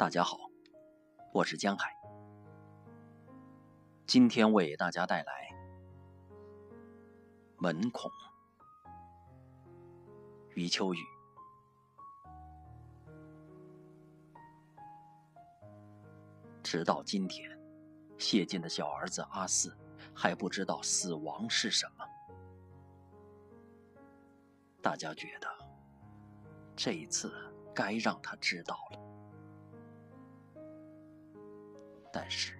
大家好，我是江海，今天为大家带来《门孔》，余秋雨。直到今天，谢晋的小儿子阿四还不知道死亡是什么。大家觉得，这一次该让他知道了。是，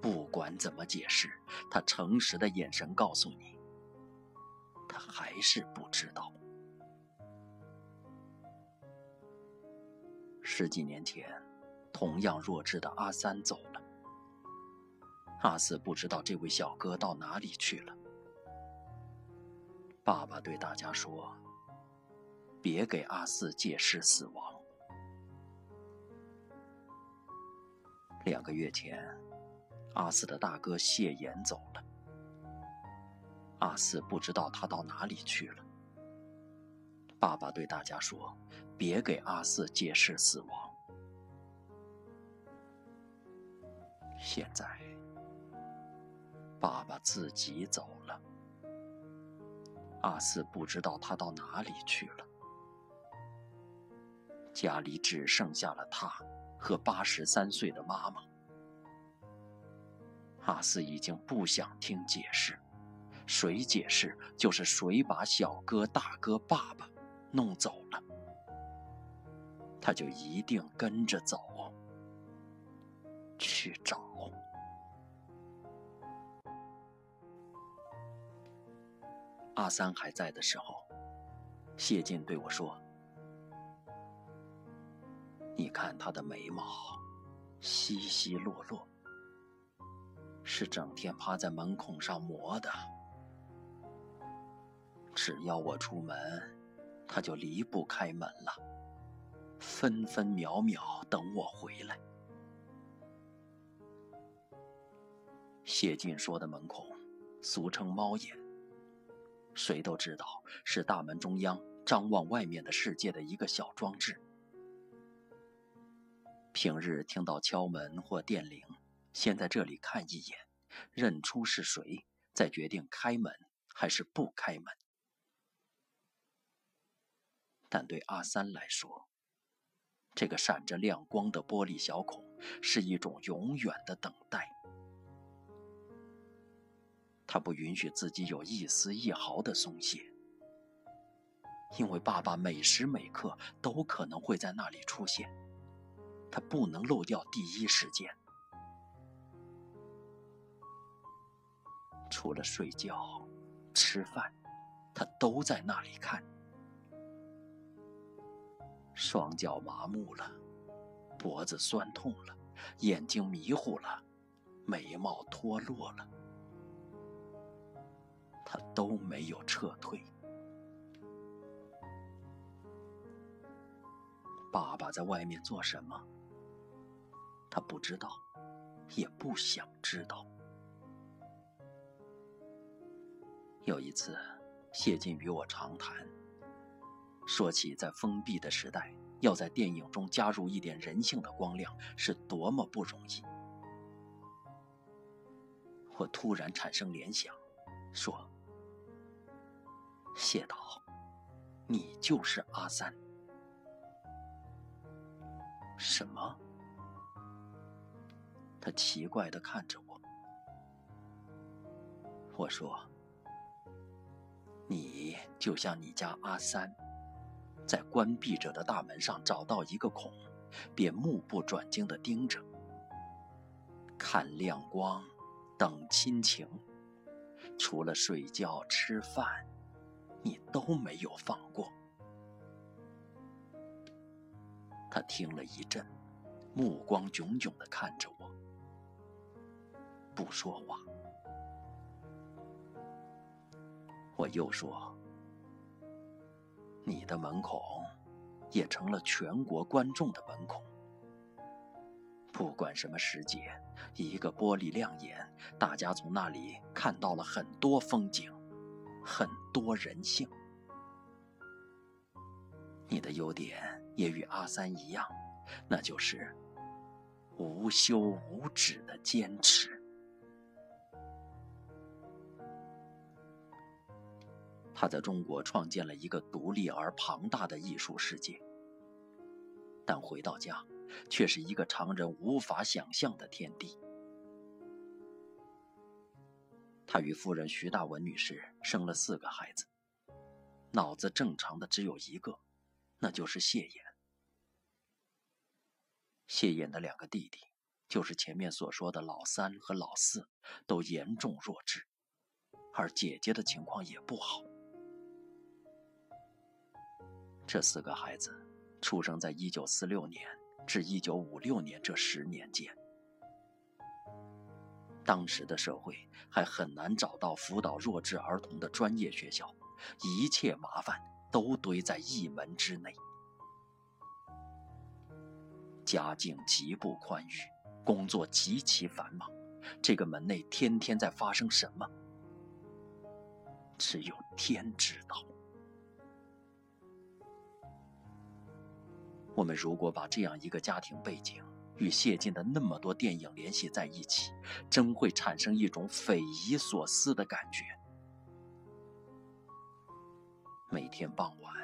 不管怎么解释，他诚实的眼神告诉你，他还是不知道。十几年前，同样弱智的阿三走了，阿四不知道这位小哥到哪里去了。爸爸对大家说。别给阿四解释死亡。两个月前，阿四的大哥谢岩走了，阿四不知道他到哪里去了。爸爸对大家说：“别给阿四解释死亡。”现在，爸爸自己走了，阿四不知道他到哪里去了。家里只剩下了他和八十三岁的妈妈。阿四已经不想听解释，谁解释就是谁把小哥、大哥、爸爸弄走了，他就一定跟着走去找。阿三还在的时候，谢晋对我说。你看他的眉毛，稀稀落落，是整天趴在门孔上磨的。只要我出门，他就离不开门了，分分秒秒等我回来。谢晋说的门孔，俗称猫眼，谁都知道是大门中央张望外面的世界的一个小装置。平日听到敲门或电铃，先在这里看一眼，认出是谁，再决定开门还是不开门。但对阿三来说，这个闪着亮光的玻璃小孔是一种永远的等待。他不允许自己有一丝一毫的松懈，因为爸爸每时每刻都可能会在那里出现。他不能漏掉第一时间。除了睡觉、吃饭，他都在那里看。双脚麻木了，脖子酸痛了，眼睛迷糊了，眉毛脱落了，他都没有撤退。爸爸在外面做什么？他不知道，也不想知道。有一次，谢晋与我长谈，说起在封闭的时代，要在电影中加入一点人性的光亮是多么不容易。我突然产生联想，说：“谢导，你就是阿三。”什么？他奇怪的看着我，我说：“你就像你家阿三，在关闭着的大门上找到一个孔，便目不转睛的盯着，看亮光，等亲情，除了睡觉吃饭，你都没有放过。”他听了一阵，目光炯炯的看着我。不说话。我又说：“你的门孔也成了全国观众的门孔。不管什么时节，一个玻璃亮眼，大家从那里看到了很多风景，很多人性。你的优点也与阿三一样，那就是无休无止的坚持。他在中国创建了一个独立而庞大的艺术世界，但回到家，却是一个常人无法想象的天地。他与夫人徐大文女士生了四个孩子，脑子正常的只有一个，那就是谢衍。谢衍的两个弟弟，就是前面所说的老三和老四，都严重弱智，而姐姐的情况也不好。这四个孩子出生在1946年至1956年这十年间。当时的社会还很难找到辅导弱智儿童的专业学校，一切麻烦都堆在一门之内。家境极不宽裕，工作极其繁忙，这个门内天天在发生什么，只有天知道。我们如果把这样一个家庭背景与谢晋的那么多电影联系在一起，真会产生一种匪夷所思的感觉。每天傍晚，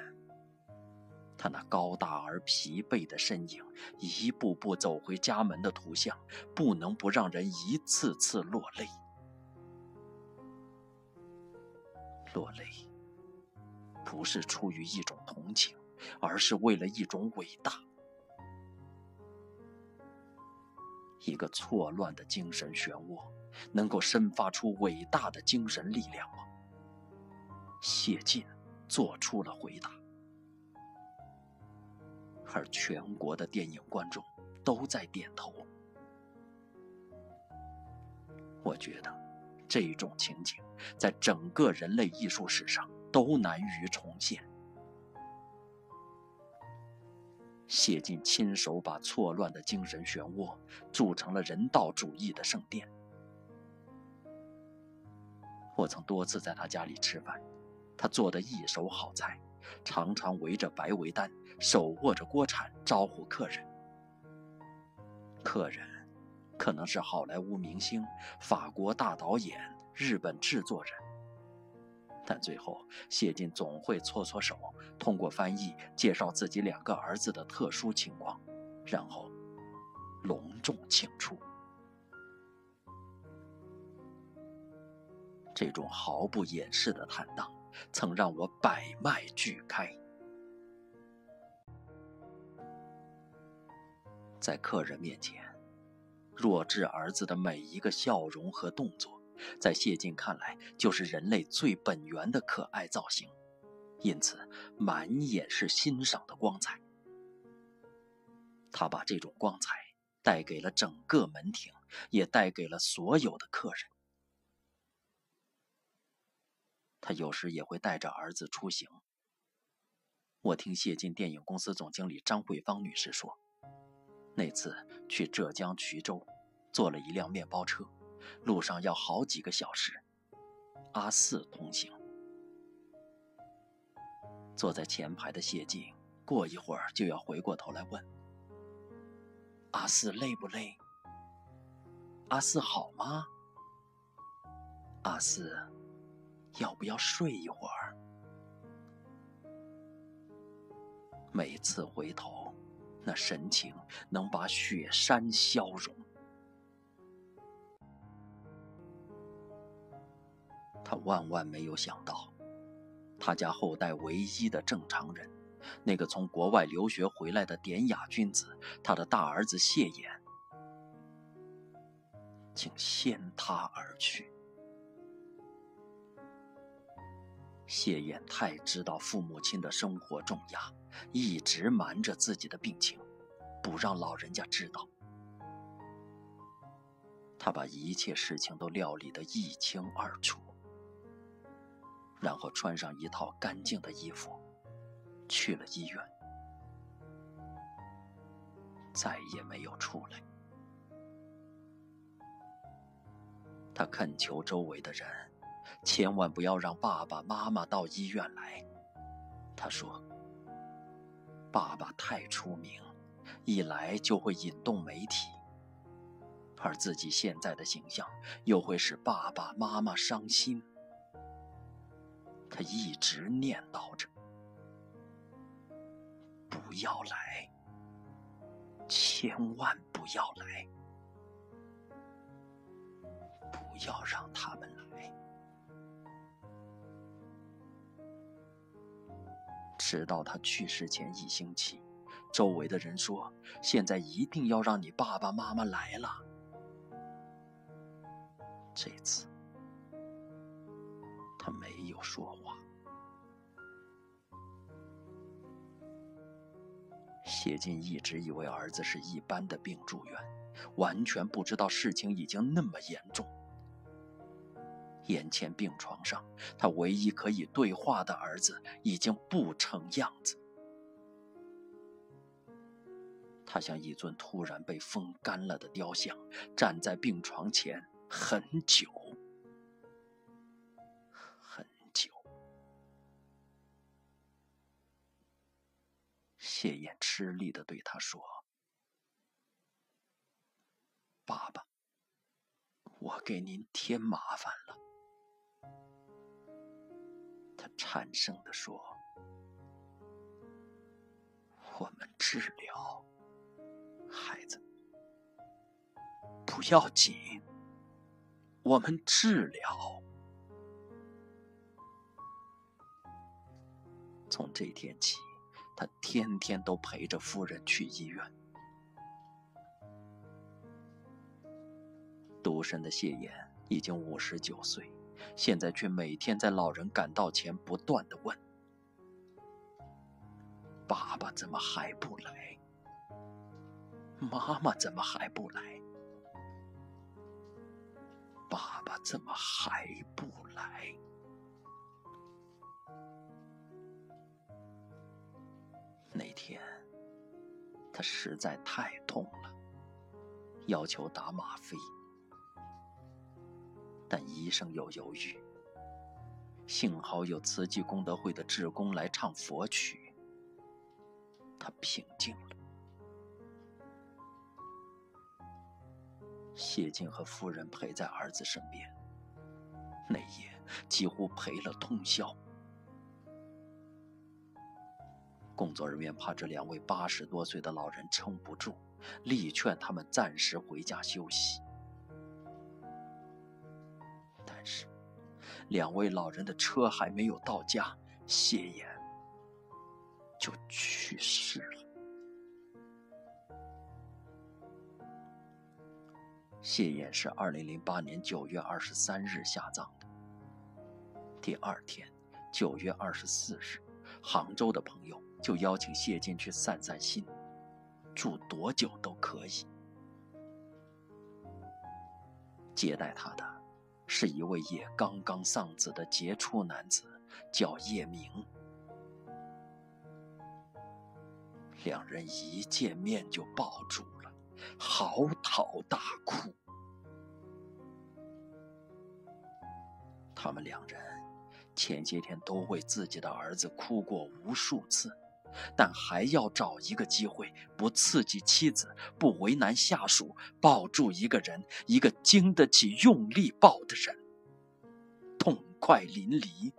他那高大而疲惫的身影，一步步走回家门的图像，不能不让人一次次落泪。落泪，不是出于一种同情。而是为了一种伟大。一个错乱的精神漩涡，能够生发出伟大的精神力量吗？谢晋做出了回答，而全国的电影观众都在点头。我觉得，这种情景在整个人类艺术史上都难于重现。谢晋亲手把错乱的精神漩涡铸成了人道主义的圣殿。我曾多次在他家里吃饭，他做的一手好菜，常常围着白围单，手握着锅铲招呼客人。客人可能是好莱坞明星、法国大导演、日本制作人。但最后，谢晋总会搓搓手，通过翻译介绍自己两个儿子的特殊情况，然后隆重请出。这种毫不掩饰的坦荡，曾让我百脉俱开。在客人面前，弱智儿子的每一个笑容和动作。在谢晋看来，就是人类最本源的可爱造型，因此满眼是欣赏的光彩。他把这种光彩带给了整个门庭，也带给了所有的客人。他有时也会带着儿子出行。我听谢晋电影公司总经理张慧芳女士说，那次去浙江衢州，坐了一辆面包车。路上要好几个小时，阿四同行。坐在前排的谢晋，过一会儿就要回过头来问：“阿四累不累？阿四好吗？阿四要不要睡一会儿？”每次回头，那神情能把雪山消融。他万万没有想到，他家后代唯一的正常人，那个从国外留学回来的典雅君子，他的大儿子谢衍，竟先他而去。谢衍太知道父母亲的生活重压，一直瞒着自己的病情，不让老人家知道。他把一切事情都料理得一清二楚。然后穿上一套干净的衣服，去了医院，再也没有出来。他恳求周围的人，千万不要让爸爸妈妈到医院来。他说：“爸爸太出名，一来就会引动媒体，而自己现在的形象又会使爸爸妈妈伤心。他一直念叨着：“不要来，千万不要来，不要让他们来。”直到他去世前一星期，周围的人说：“现在一定要让你爸爸妈妈来了。”这次。他没有说话。谢晋一直以为儿子是一般的病住院，完全不知道事情已经那么严重。眼前病床上，他唯一可以对话的儿子已经不成样子。他像一尊突然被风干了的雕像，站在病床前很久。谢燕吃力的对他说：“爸爸，我给您添麻烦了。”他颤声的说：“我们治疗，孩子，不要紧，我们治疗。”从这天起。他天天都陪着夫人去医院。独身的谢岩已经五十九岁，现在却每天在老人赶到前不断的问：“爸爸怎么还不来？妈妈怎么还不来？爸爸怎么还不来？”那天，他实在太痛了，要求打吗啡，但医生又犹豫。幸好有慈济功德会的志工来唱佛曲，他平静了。谢晋和夫人陪在儿子身边，那夜几乎陪了通宵。工作人员怕这两位八十多岁的老人撑不住，力劝他们暂时回家休息。但是，两位老人的车还没有到家，谢岩就去世了。谢岩是二零零八年九月二十三日下葬的。第二天，九月二十四日，杭州的朋友。就邀请谢晋去散散心，住多久都可以。接待他的是一位也刚刚丧子的杰出男子，叫叶明。两人一见面就抱住了，嚎啕大哭。他们两人前些天都为自己的儿子哭过无数次。但还要找一个机会，不刺激妻子，不为难下属，抱住一个人，一个经得起用力抱的人，痛快淋漓，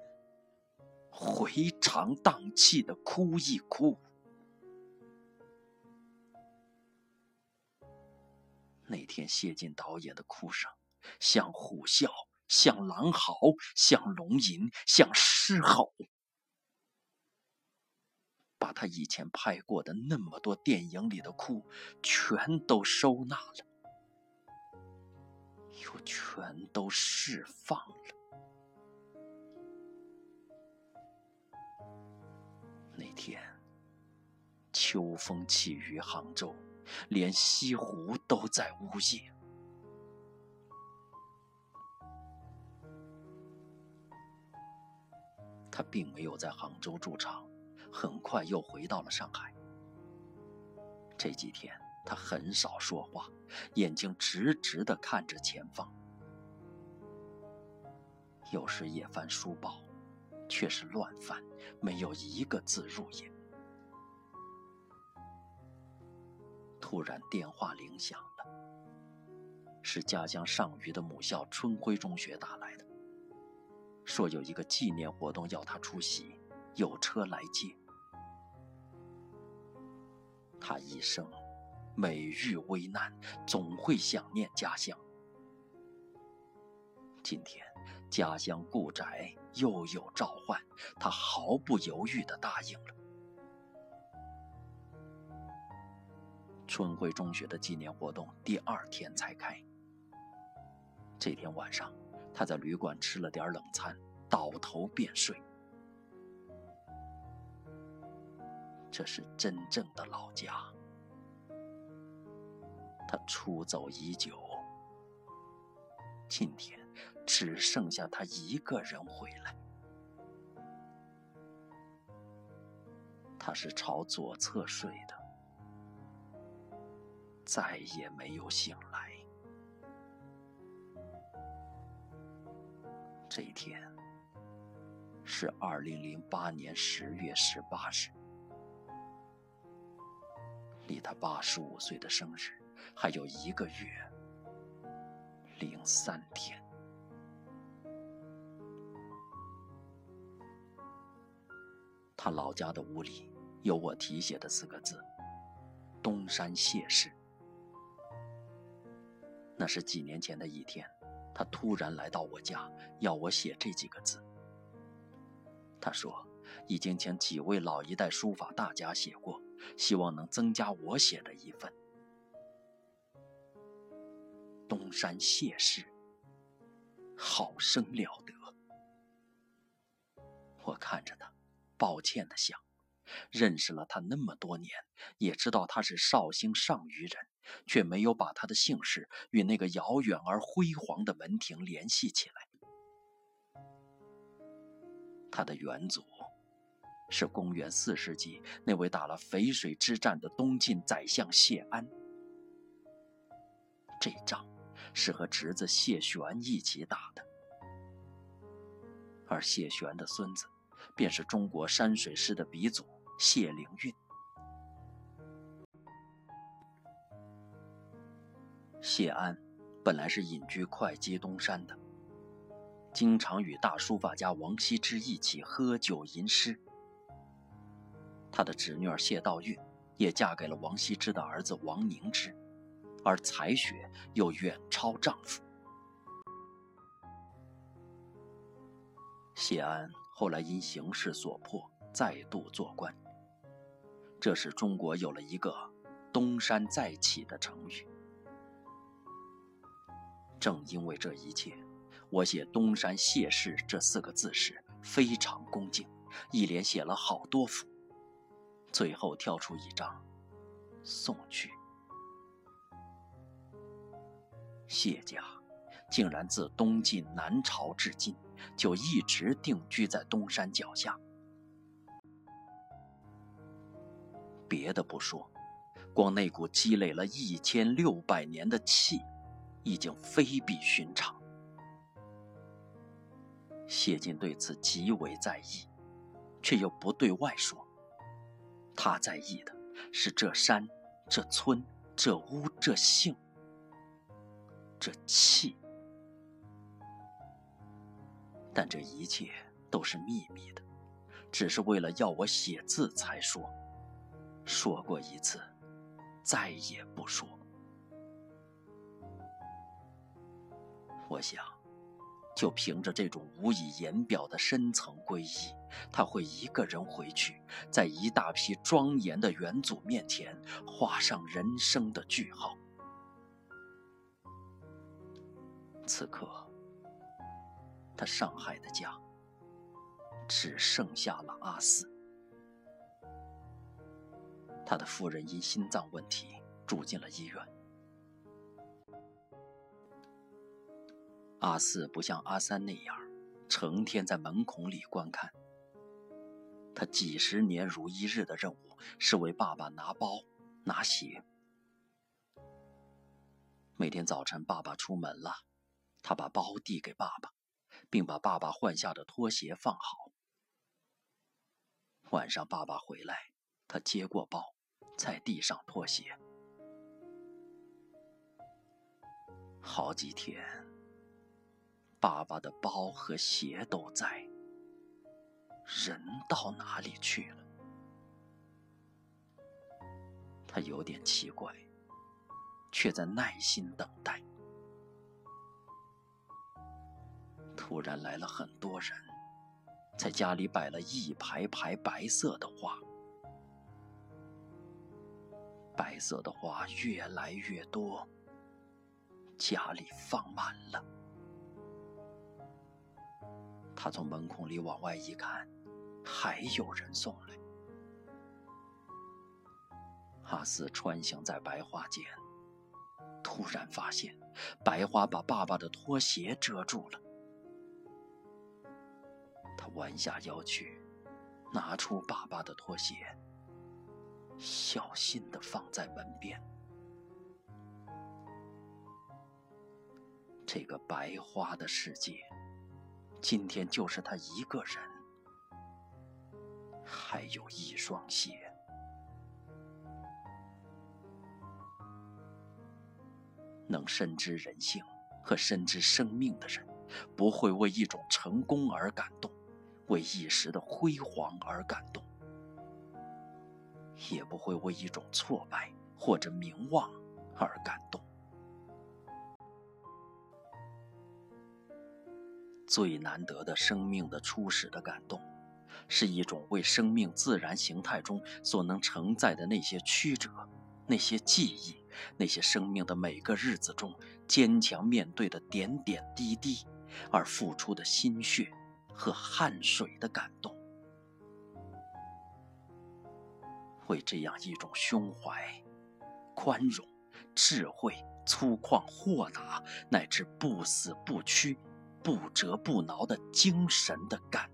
回肠荡气的哭一哭。那天谢晋导演的哭声，像虎啸，像狼嚎，像龙吟，像狮吼。把他以前拍过的那么多电影里的哭，全都收纳了，又全都释放了。那天，秋风起于杭州，连西湖都在呜咽。他并没有在杭州驻场。很快又回到了上海。这几天他很少说话，眼睛直直地看着前方。有时也翻书报，却是乱翻，没有一个字入眼。突然电话铃响了，是家乡上虞的母校春晖中学打来的，说有一个纪念活动要他出席，有车来接。他一生每遇危难，总会想念家乡。今天家乡故宅又有召唤，他毫不犹豫地答应了。春晖中学的纪念活动第二天才开。这天晚上，他在旅馆吃了点冷餐，倒头便睡。这是真正的老家，他出走已久，今天只剩下他一个人回来。他是朝左侧睡的。再也没有醒来。这一天是二零零八年十月十八日，离他八十五岁的生日还有一个月零三天。他老家的屋里有我题写的四个字：“东山谢氏。”那是几年前的一天，他突然来到我家，要我写这几个字。他说，已经请几位老一代书法大家写过，希望能增加我写的一份。东山谢氏，好生了得。我看着他，抱歉的想。认识了他那么多年，也知道他是绍兴上虞人，却没有把他的姓氏与那个遥远而辉煌的门庭联系起来。他的远祖是公元四世纪那位打了淝水之战的东晋宰相谢安，这仗是和侄子谢玄一起打的，而谢玄的孙子便是中国山水诗的鼻祖。谢灵运，谢安本来是隐居会稽东山的，经常与大书法家王羲之一起喝酒吟诗。他的侄女谢道韫也嫁给了王羲之的儿子王凝之，而才学又远超丈夫。谢安后来因形势所迫，再度做官。这使中国有了一个“东山再起”的成语。正因为这一切，我写“东山谢氏”这四个字时非常恭敬，一连写了好多幅，最后挑出一张送去。谢家竟然自东晋南朝至今，就一直定居在东山脚下。别的不说，光那股积累了一千六百年的气，已经非比寻常。谢晋对此极为在意，却又不对外说。他在意的是这山、这村、这屋、这姓、这气。但这一切都是秘密的，只是为了要我写字才说。说过一次，再也不说。我想，就凭着这种无以言表的深层皈依，他会一个人回去，在一大批庄严的元祖面前画上人生的句号。此刻，他上海的家只剩下了阿四。他的夫人因心脏问题住进了医院。阿四不像阿三那样，成天在门孔里观看。他几十年如一日的任务是为爸爸拿包、拿鞋。每天早晨，爸爸出门了，他把包递给爸爸，并把爸爸换下的拖鞋放好。晚上，爸爸回来，他接过包。在地上拖鞋。好几天，爸爸的包和鞋都在，人到哪里去了？他有点奇怪，却在耐心等待。突然来了很多人，在家里摆了一排排白色的花，白色的花越来越多。家里放满了，他从门孔里往外一看，还有人送来。阿四穿行在白花间，突然发现白花把爸爸的拖鞋遮住了。他弯下腰去，拿出爸爸的拖鞋，小心地放在门边。这个白花的世界，今天就是他一个人，还有一双鞋。能深知人性和深知生命的人，不会为一种成功而感动，为一时的辉煌而感动，也不会为一种挫败或者名望而感动。最难得的生命的初始的感动，是一种为生命自然形态中所能承载的那些曲折、那些记忆、那些生命的每个日子中坚强面对的点点滴滴而付出的心血和汗水的感动。为这样一种胸怀、宽容、智慧、粗犷、豁达，乃至不死不屈。不折不挠的精神的感